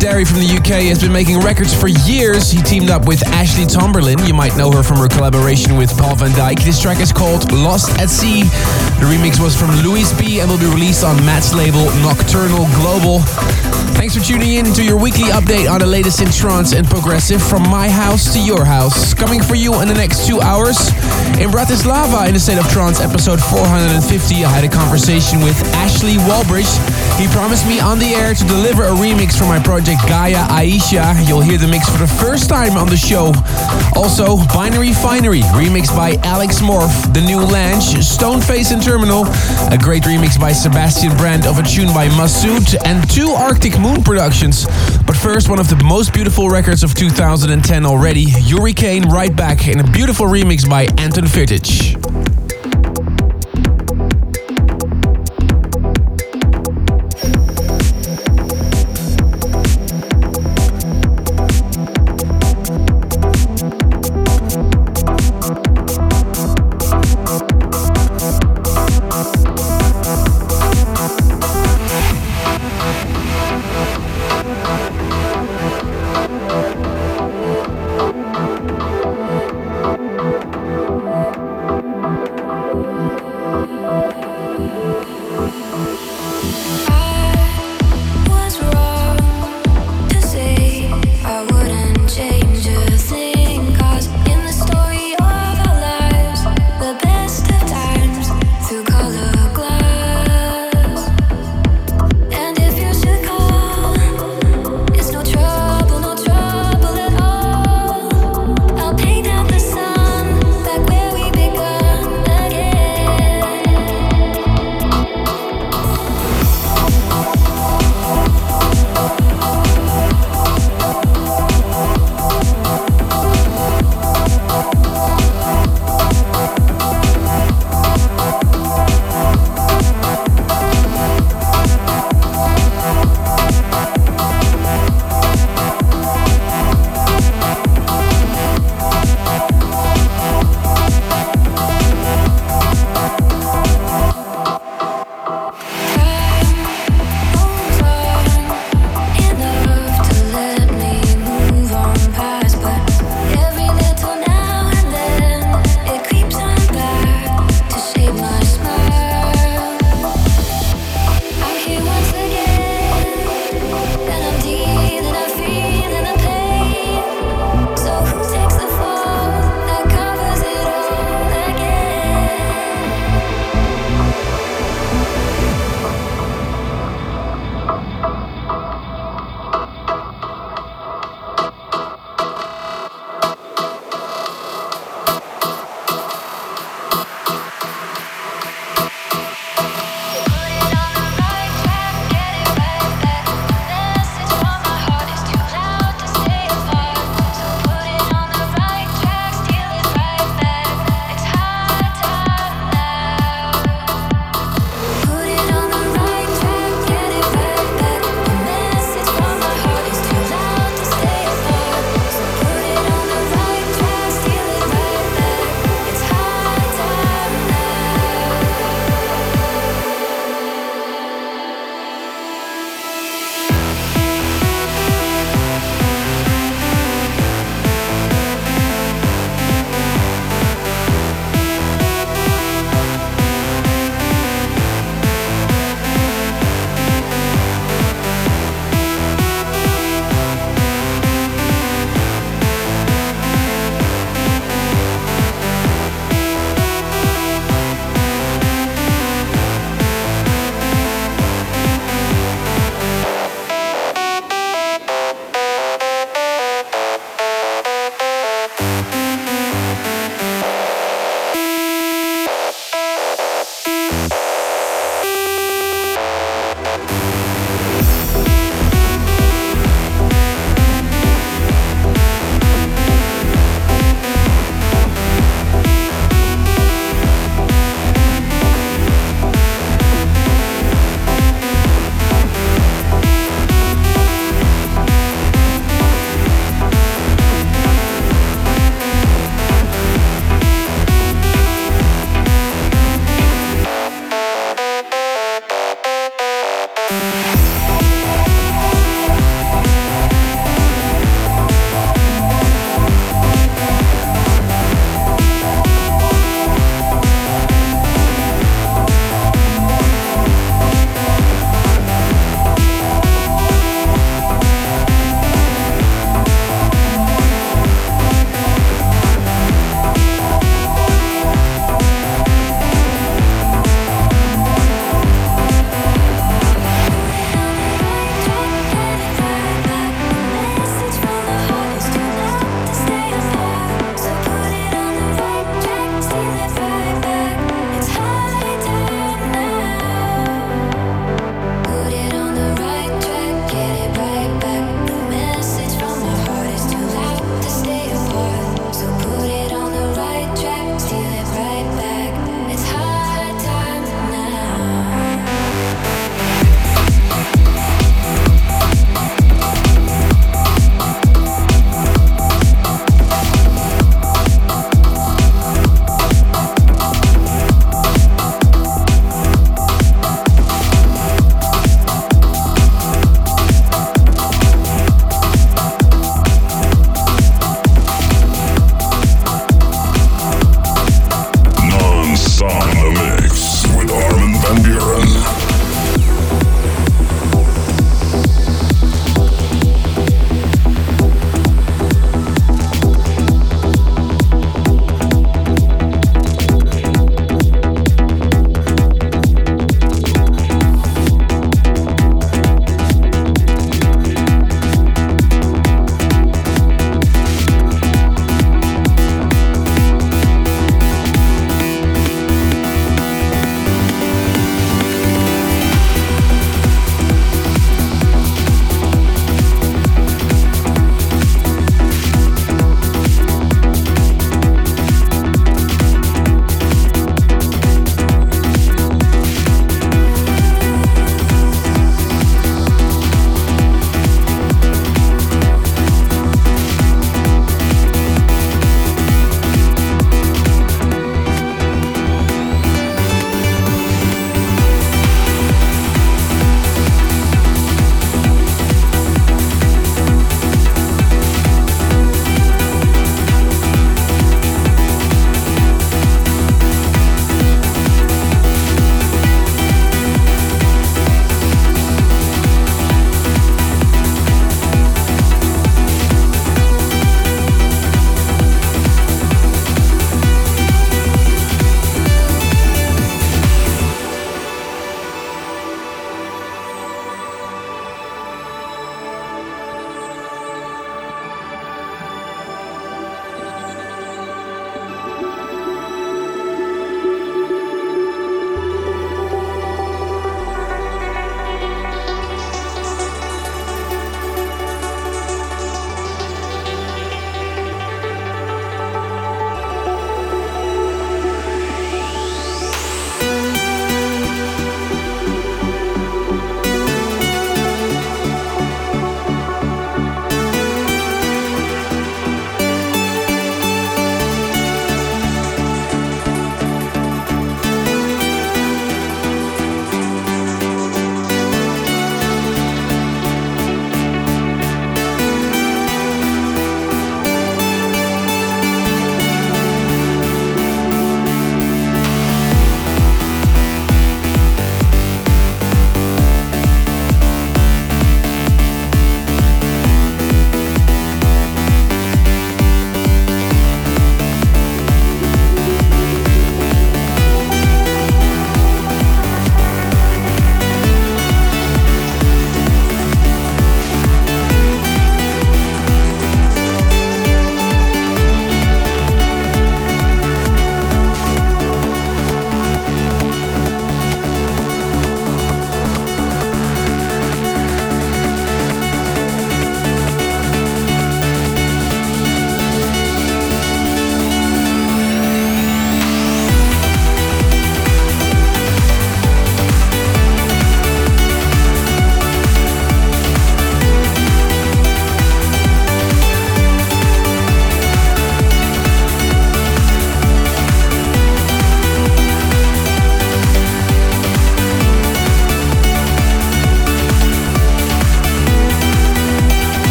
Darey from the UK has been making records for years. He teamed up with Ashley Tomberlin. You might know her from her collaboration with Paul van Dyk. This track is called Lost at Sea. The remix was from Louis B and will be released on Matt's label Nocturnal Global. Thanks for tuning in to your weekly update on the latest in trance and progressive from my house to your house. Coming for you in the next two hours. In Bratislava, in the State of Trance episode 450, I had a conversation with Ashley Wallbridge. He promised me on the air to deliver a remix for my project Gaia Aisha. You'll hear the mix for the first time on the show. Also, Binary Finery, remixed by Alex Morph, The New Lange, Stoneface and Terminal, a great remix by Sebastian Brandt of a tune by Masoud, and two Arctic Moon productions. But first, one of the most beautiful records of 2010 already, Hurricane Right Back, in a beautiful remix by Anton Firtic.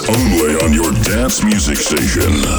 only on your dance music station.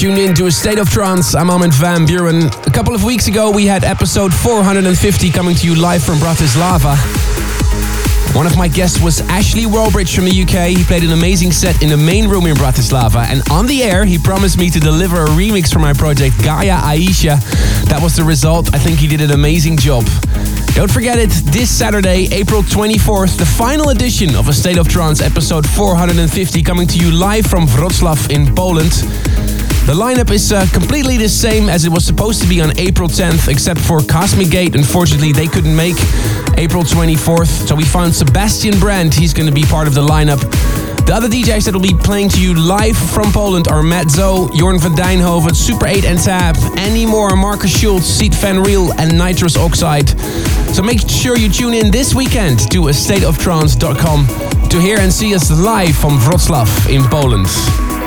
Tuned in to a state of trance. I'm Armin van Buuren. A couple of weeks ago, we had episode 450 coming to you live from Bratislava. One of my guests was Ashley Wallbridge from the UK. He played an amazing set in the main room in Bratislava. And on the air, he promised me to deliver a remix for my project Gaia Aisha. That was the result. I think he did an amazing job. Don't forget it, this Saturday, April 24th, the final edition of A State of Trance, episode 450, coming to you live from Wroclaw in Poland. The lineup is uh, completely the same as it was supposed to be on April 10th, except for Cosmic Gate. Unfortunately, they couldn't make April 24th, so we found Sebastian Brandt. He's going to be part of the lineup. The other DJs that will be playing to you live from Poland are Matt Zo, Jorn van Deynhoven, Super 8 and Tab, Andy Moore, Markus Schulz, Sied van Riel, and Nitrous Oxide. So make sure you tune in this weekend to astateoftrance.com to hear and see us live from Wroclaw in Poland.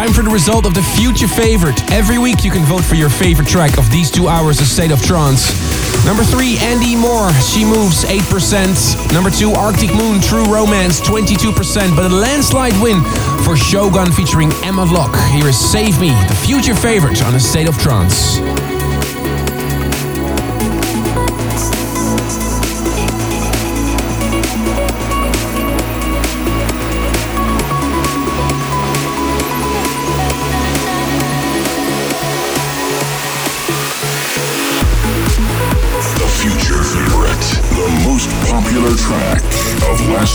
Time for the result of the future favorite. Every week you can vote for your favorite track of these two hours of State of Trance. Number three, Andy Moore, She Moves, 8%. Number two, Arctic Moon, True Romance, 22%. But a landslide win for Shogun featuring Emma Lock. Here is Save Me, the future favorite on a State of Trance.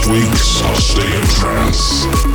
Week's State of Trance.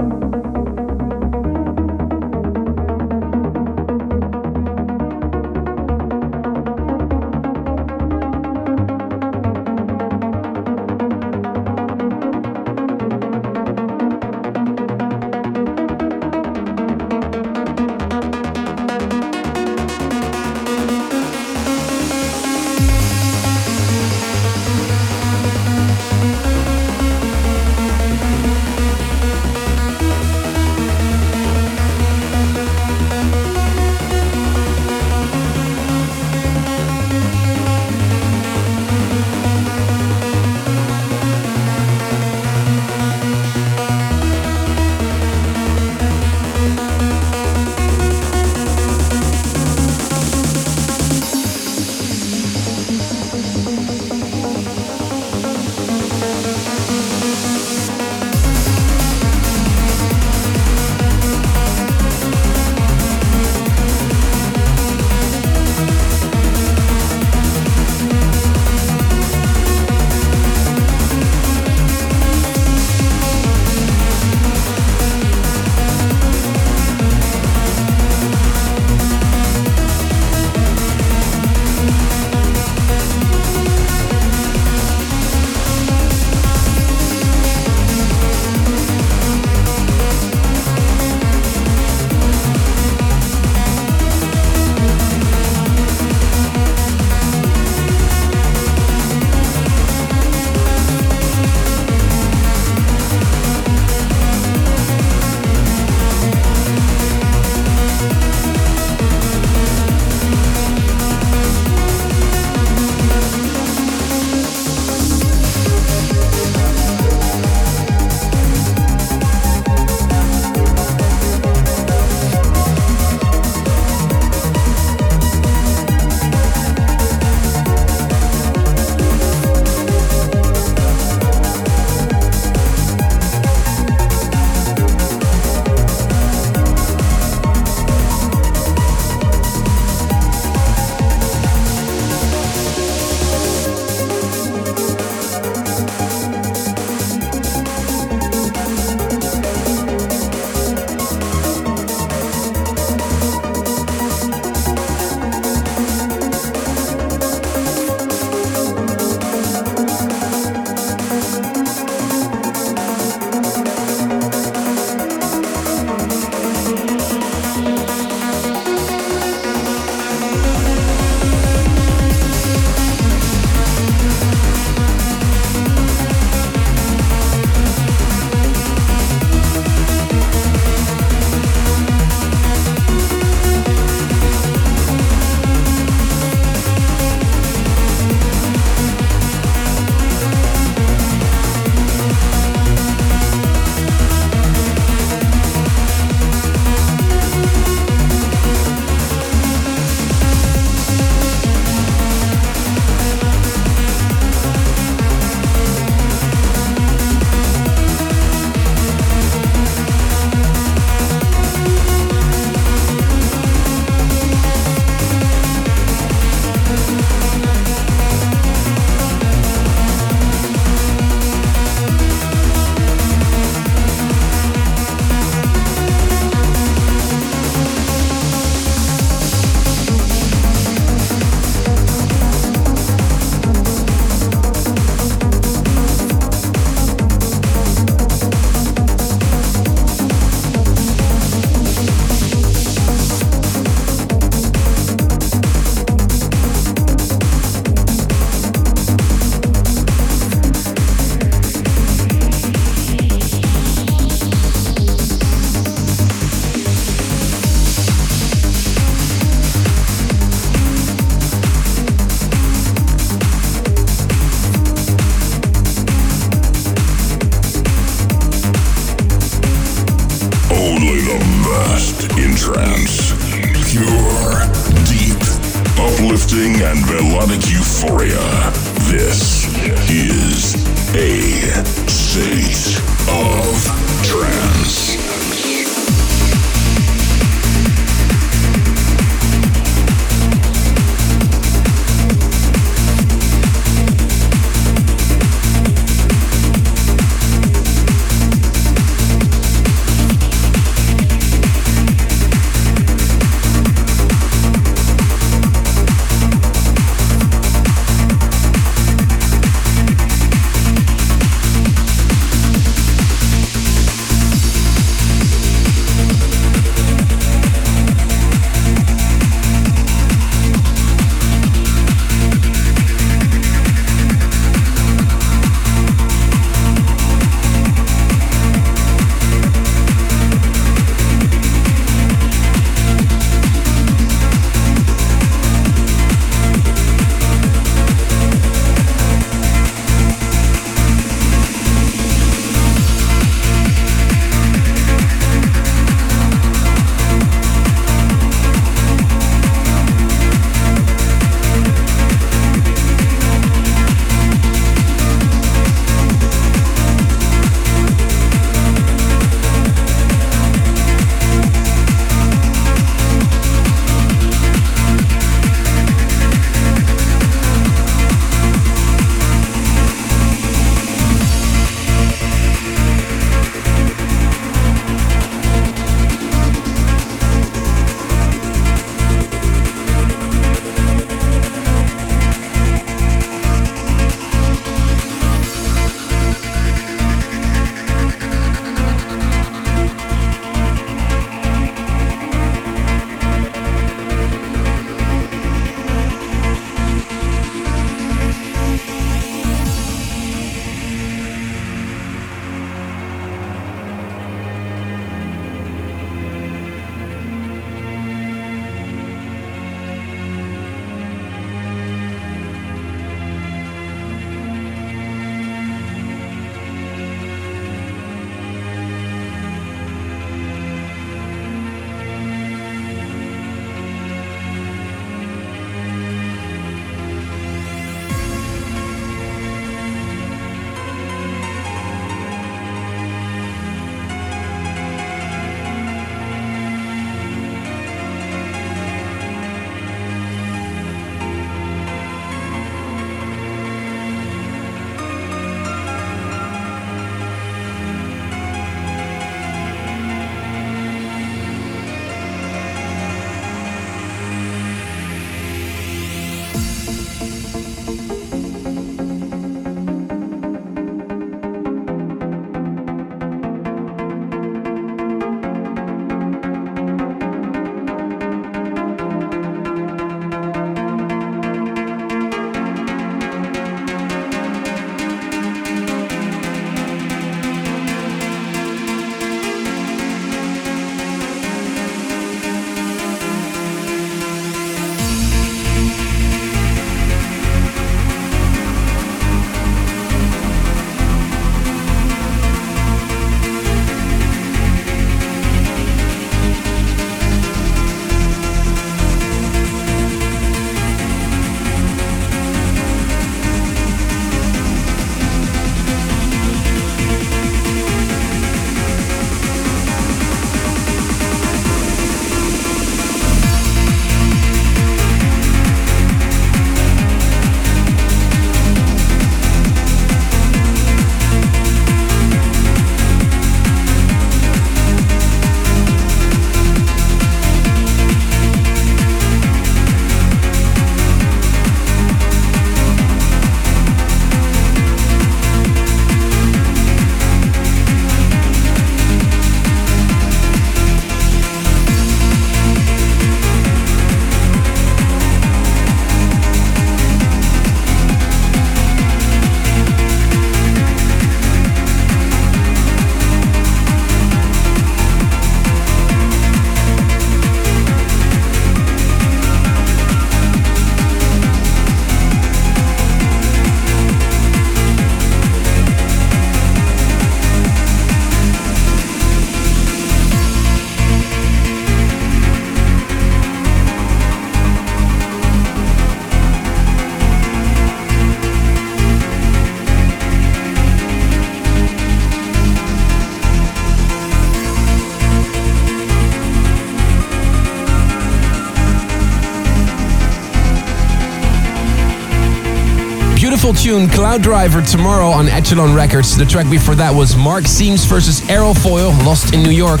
Tune, Cloud Driver, tomorrow on Echelon Records. The track before that was Mark Seams versus Aerofoil, Lost in New York.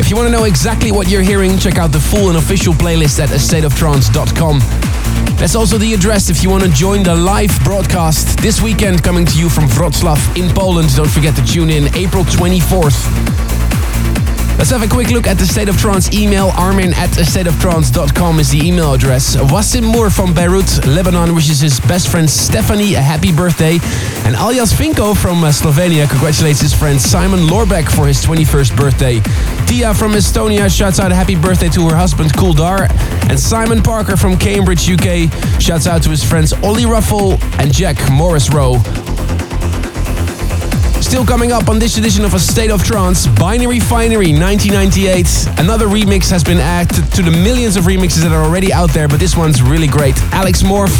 If you want to know exactly what you're hearing, check out the full and official playlist at astateoftrance.com. That's also the address if you want to join the live broadcast this weekend coming to you from Wrocław in Poland. Don't forget to tune in April 24th. Let's have a quick look at the State of Trance email. Armin at stateoftrance.com is the email address. Wasim Moore from Beirut, Lebanon, wishes his best friend Stephanie a happy birthday. And Aljas Vinko from uh, Slovenia congratulates his friend Simon Lorbeck for his 21st birthday. Tia from Estonia shouts out a happy birthday to her husband Kuldar. And Simon Parker from Cambridge, UK shouts out to his friends Ollie Ruffle and Jack Morris Rowe. Still coming up on this edition of A State of Trance, Binary Finery 1998. Another remix has been added to the millions of remixes that are already out there, but this one's really great. Alex Morph.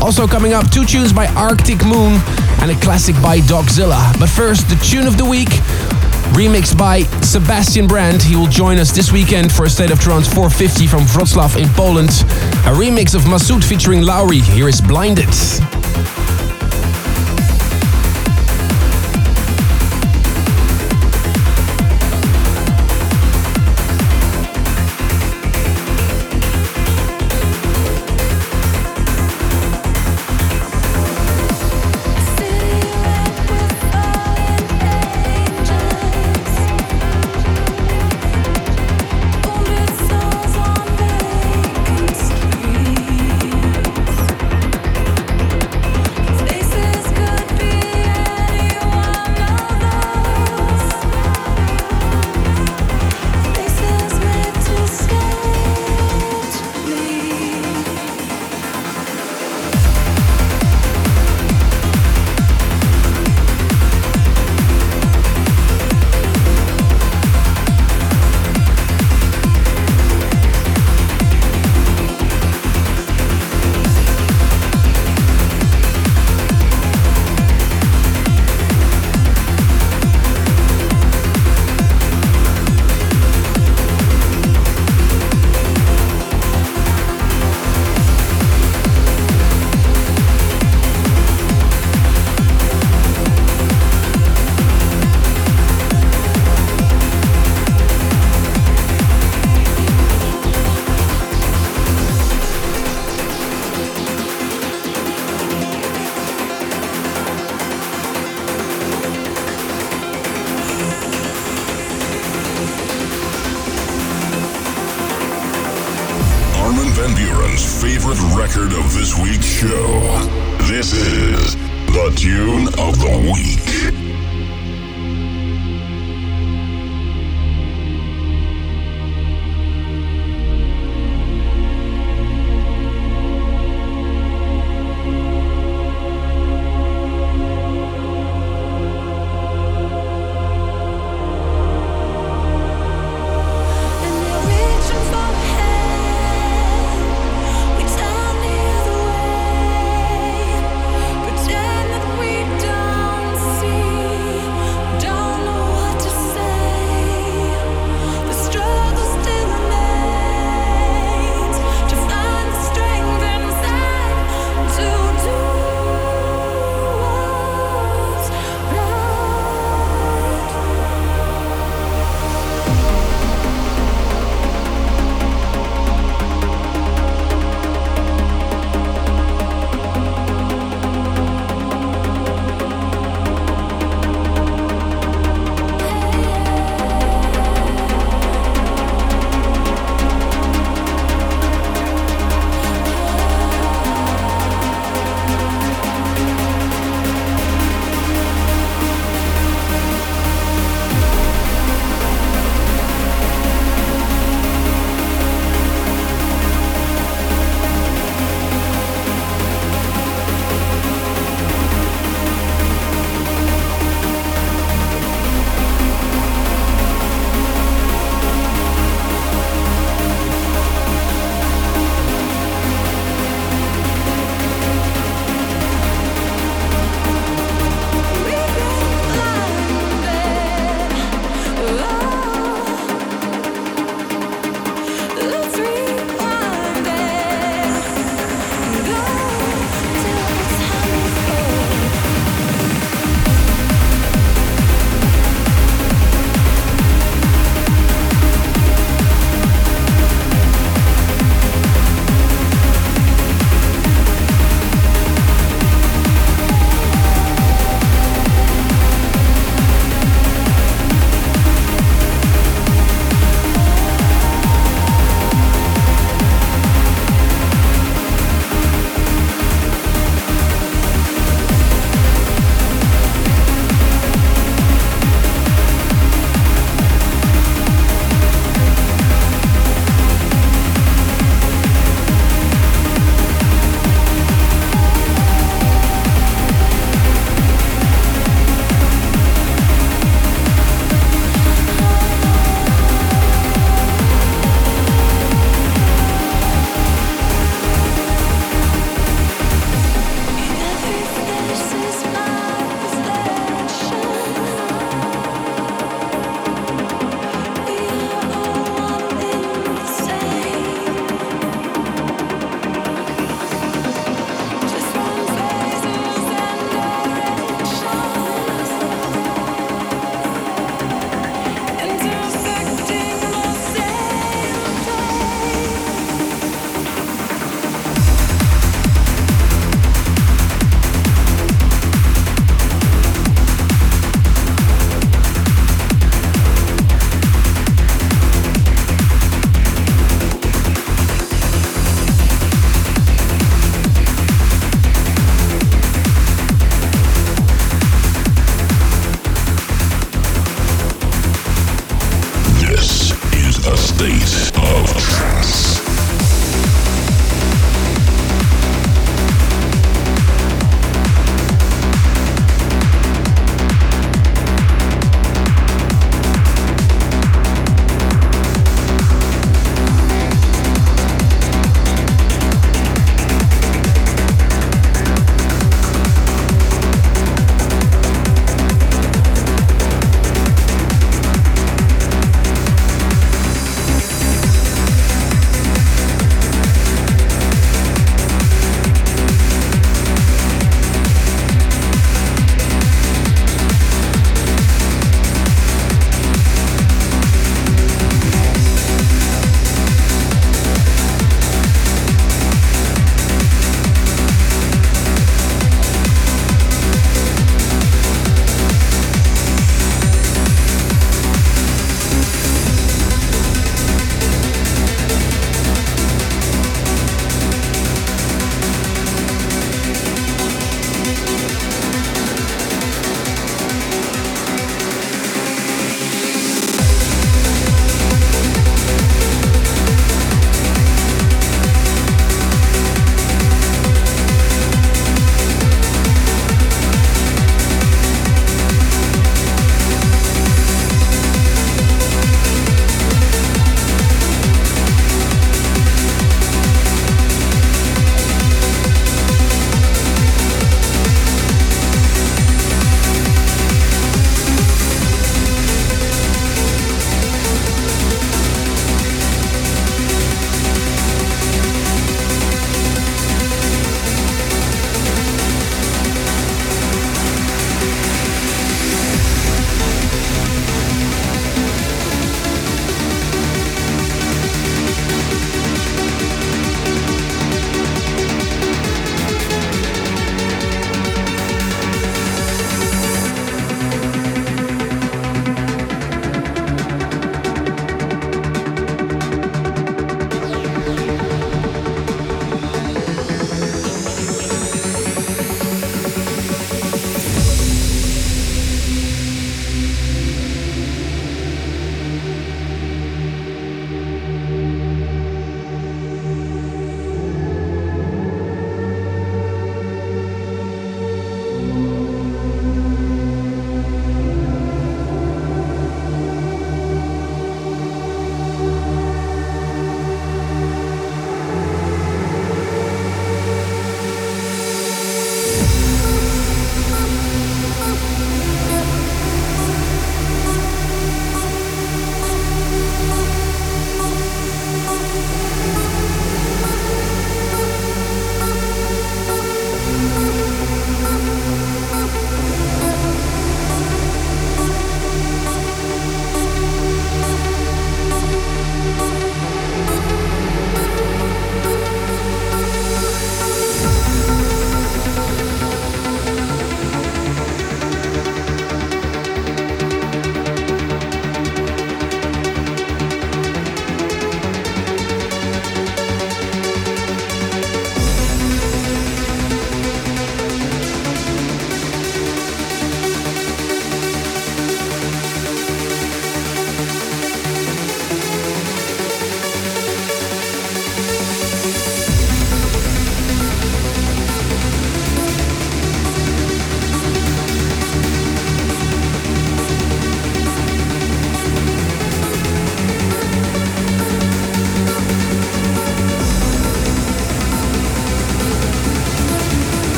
Also coming up, two tunes by Arctic Moon and a classic by Dogzilla. But first, the tune of the week, remixed by Sebastian Brandt. He will join us this weekend for a State of Trance 450 from Wrocław in Poland. A remix of Masoud featuring Lowry. Here is Blinded. See state of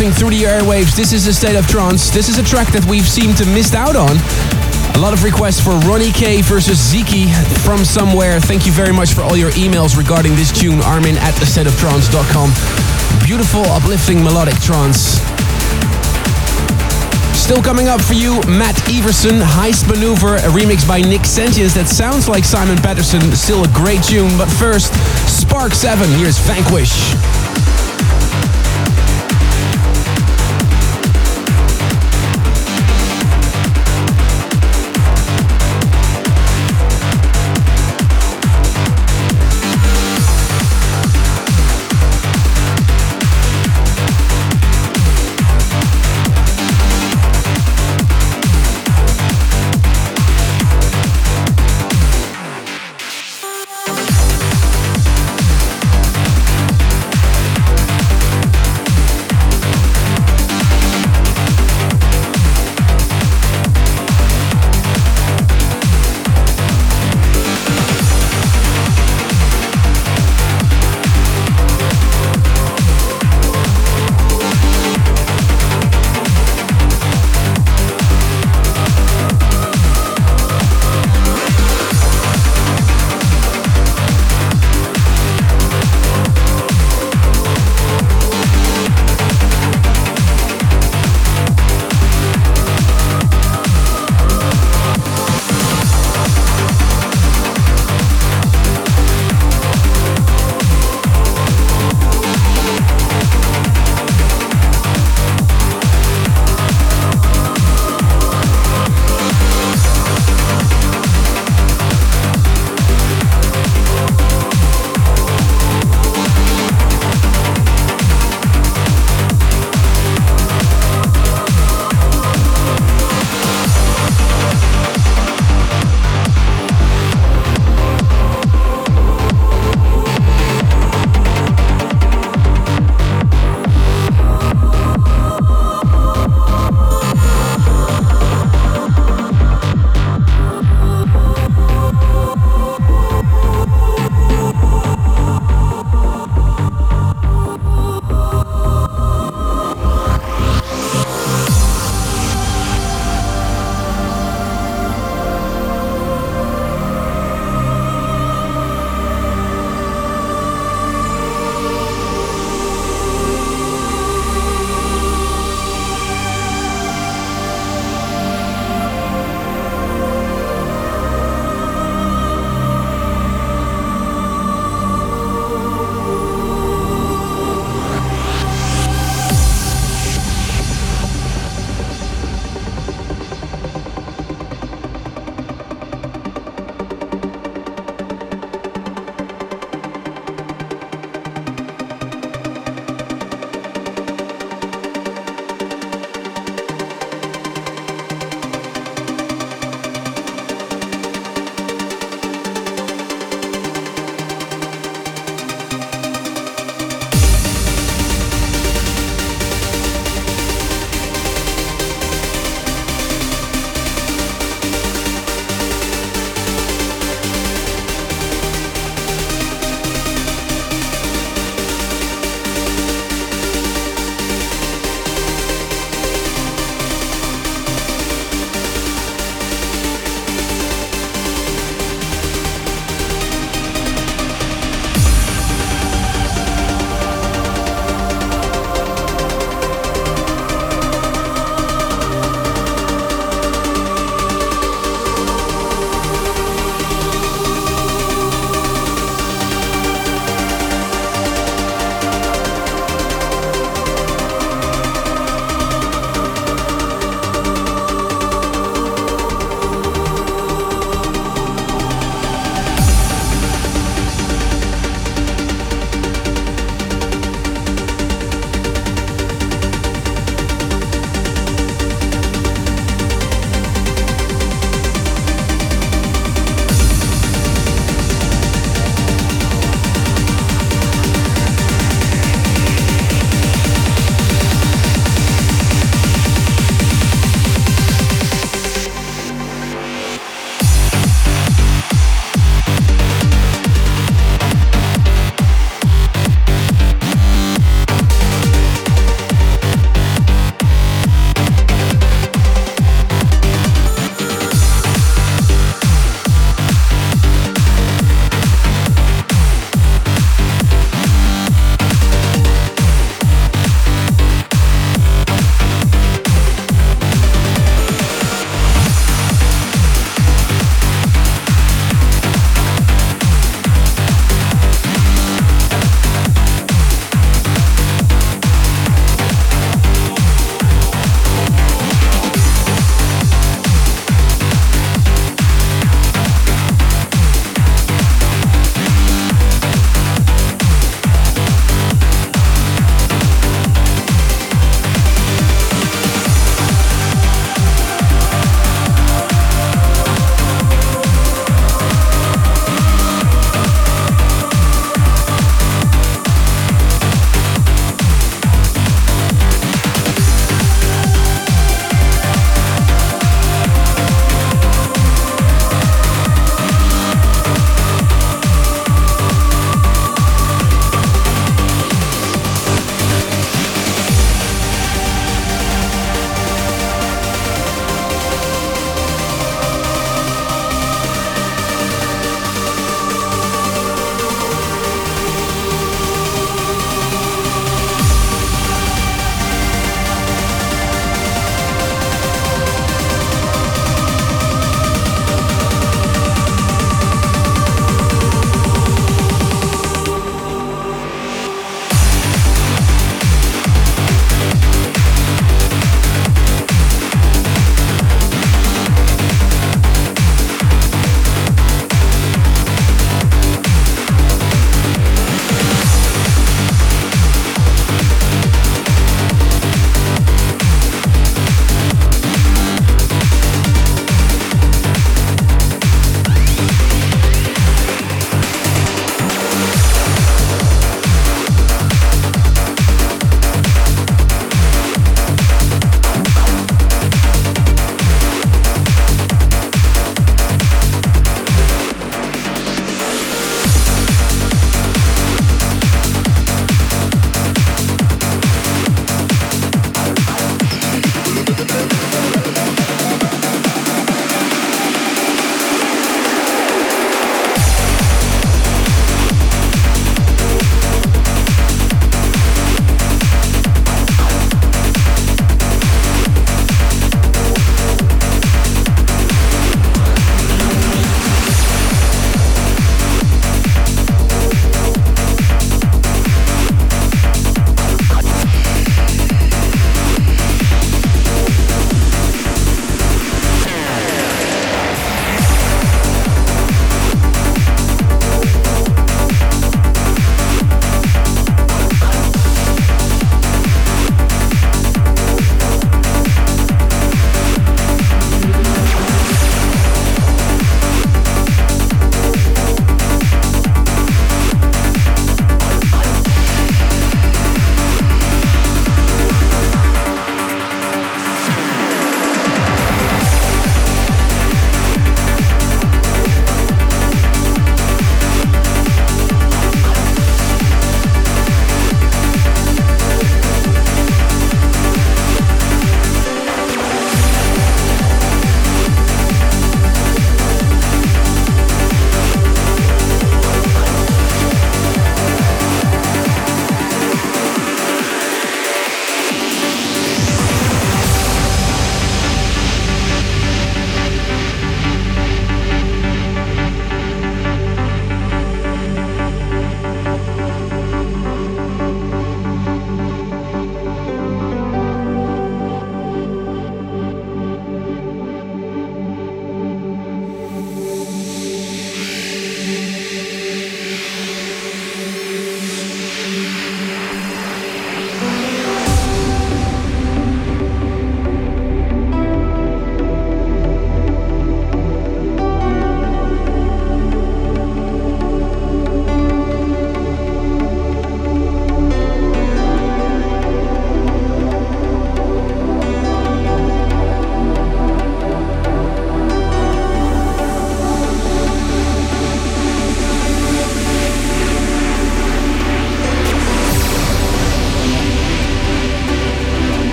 blasting through the airwaves. This is a state of trance. This is a track that we've seemed to missed out on. A lot of requests for Ronnie K versus Ziki from somewhere. Thank you very much for all your emails regarding this tune. Armin at astateoftrance.com. Beautiful, uplifting, melodic trance. Still coming up for you, Matt Everson, Heist Maneuver, a remix by Nick Sentience that sounds like Simon Patterson. Still a great tune, but first, Spark 7. Here's Vanquish.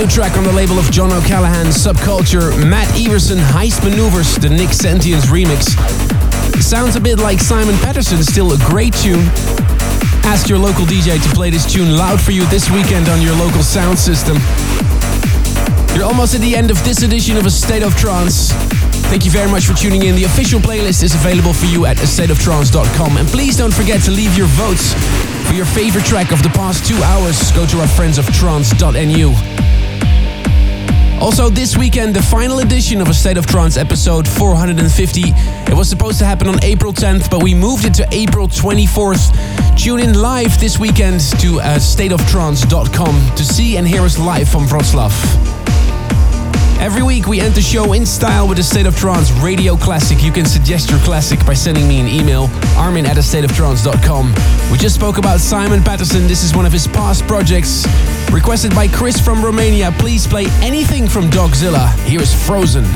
New track on the label of John O'Callaghan, Subculture, Matt Everson, Heist Maneuvers, the Nick Sentience remix. Sounds a bit like Simon Patterson, still a great tune. Ask your local DJ to play this tune loud for you this weekend on your local sound system. You're almost at the end of this edition of A State of Trance. Thank you very much for tuning in. The official playlist is available for you at astateoftrance.com. And please don't forget to leave your votes for your favorite track of the past two hours. Go to our friends of trance.nu. Also, this weekend, the final edition of A State of Trance episode 450. It was supposed to happen on April 10th, but we moved it to April 24th. Tune in live this weekend to uh, stateoftrance.com to see and hear us live from Wroclaw. Every week we end the show in style with a State of Trance radio classic. You can suggest your classic by sending me an email, armin at. We just spoke about Simon Patterson. This is one of his past projects. Requested by Chris from Romania. Please play anything from Dogzilla. Here is Frozen.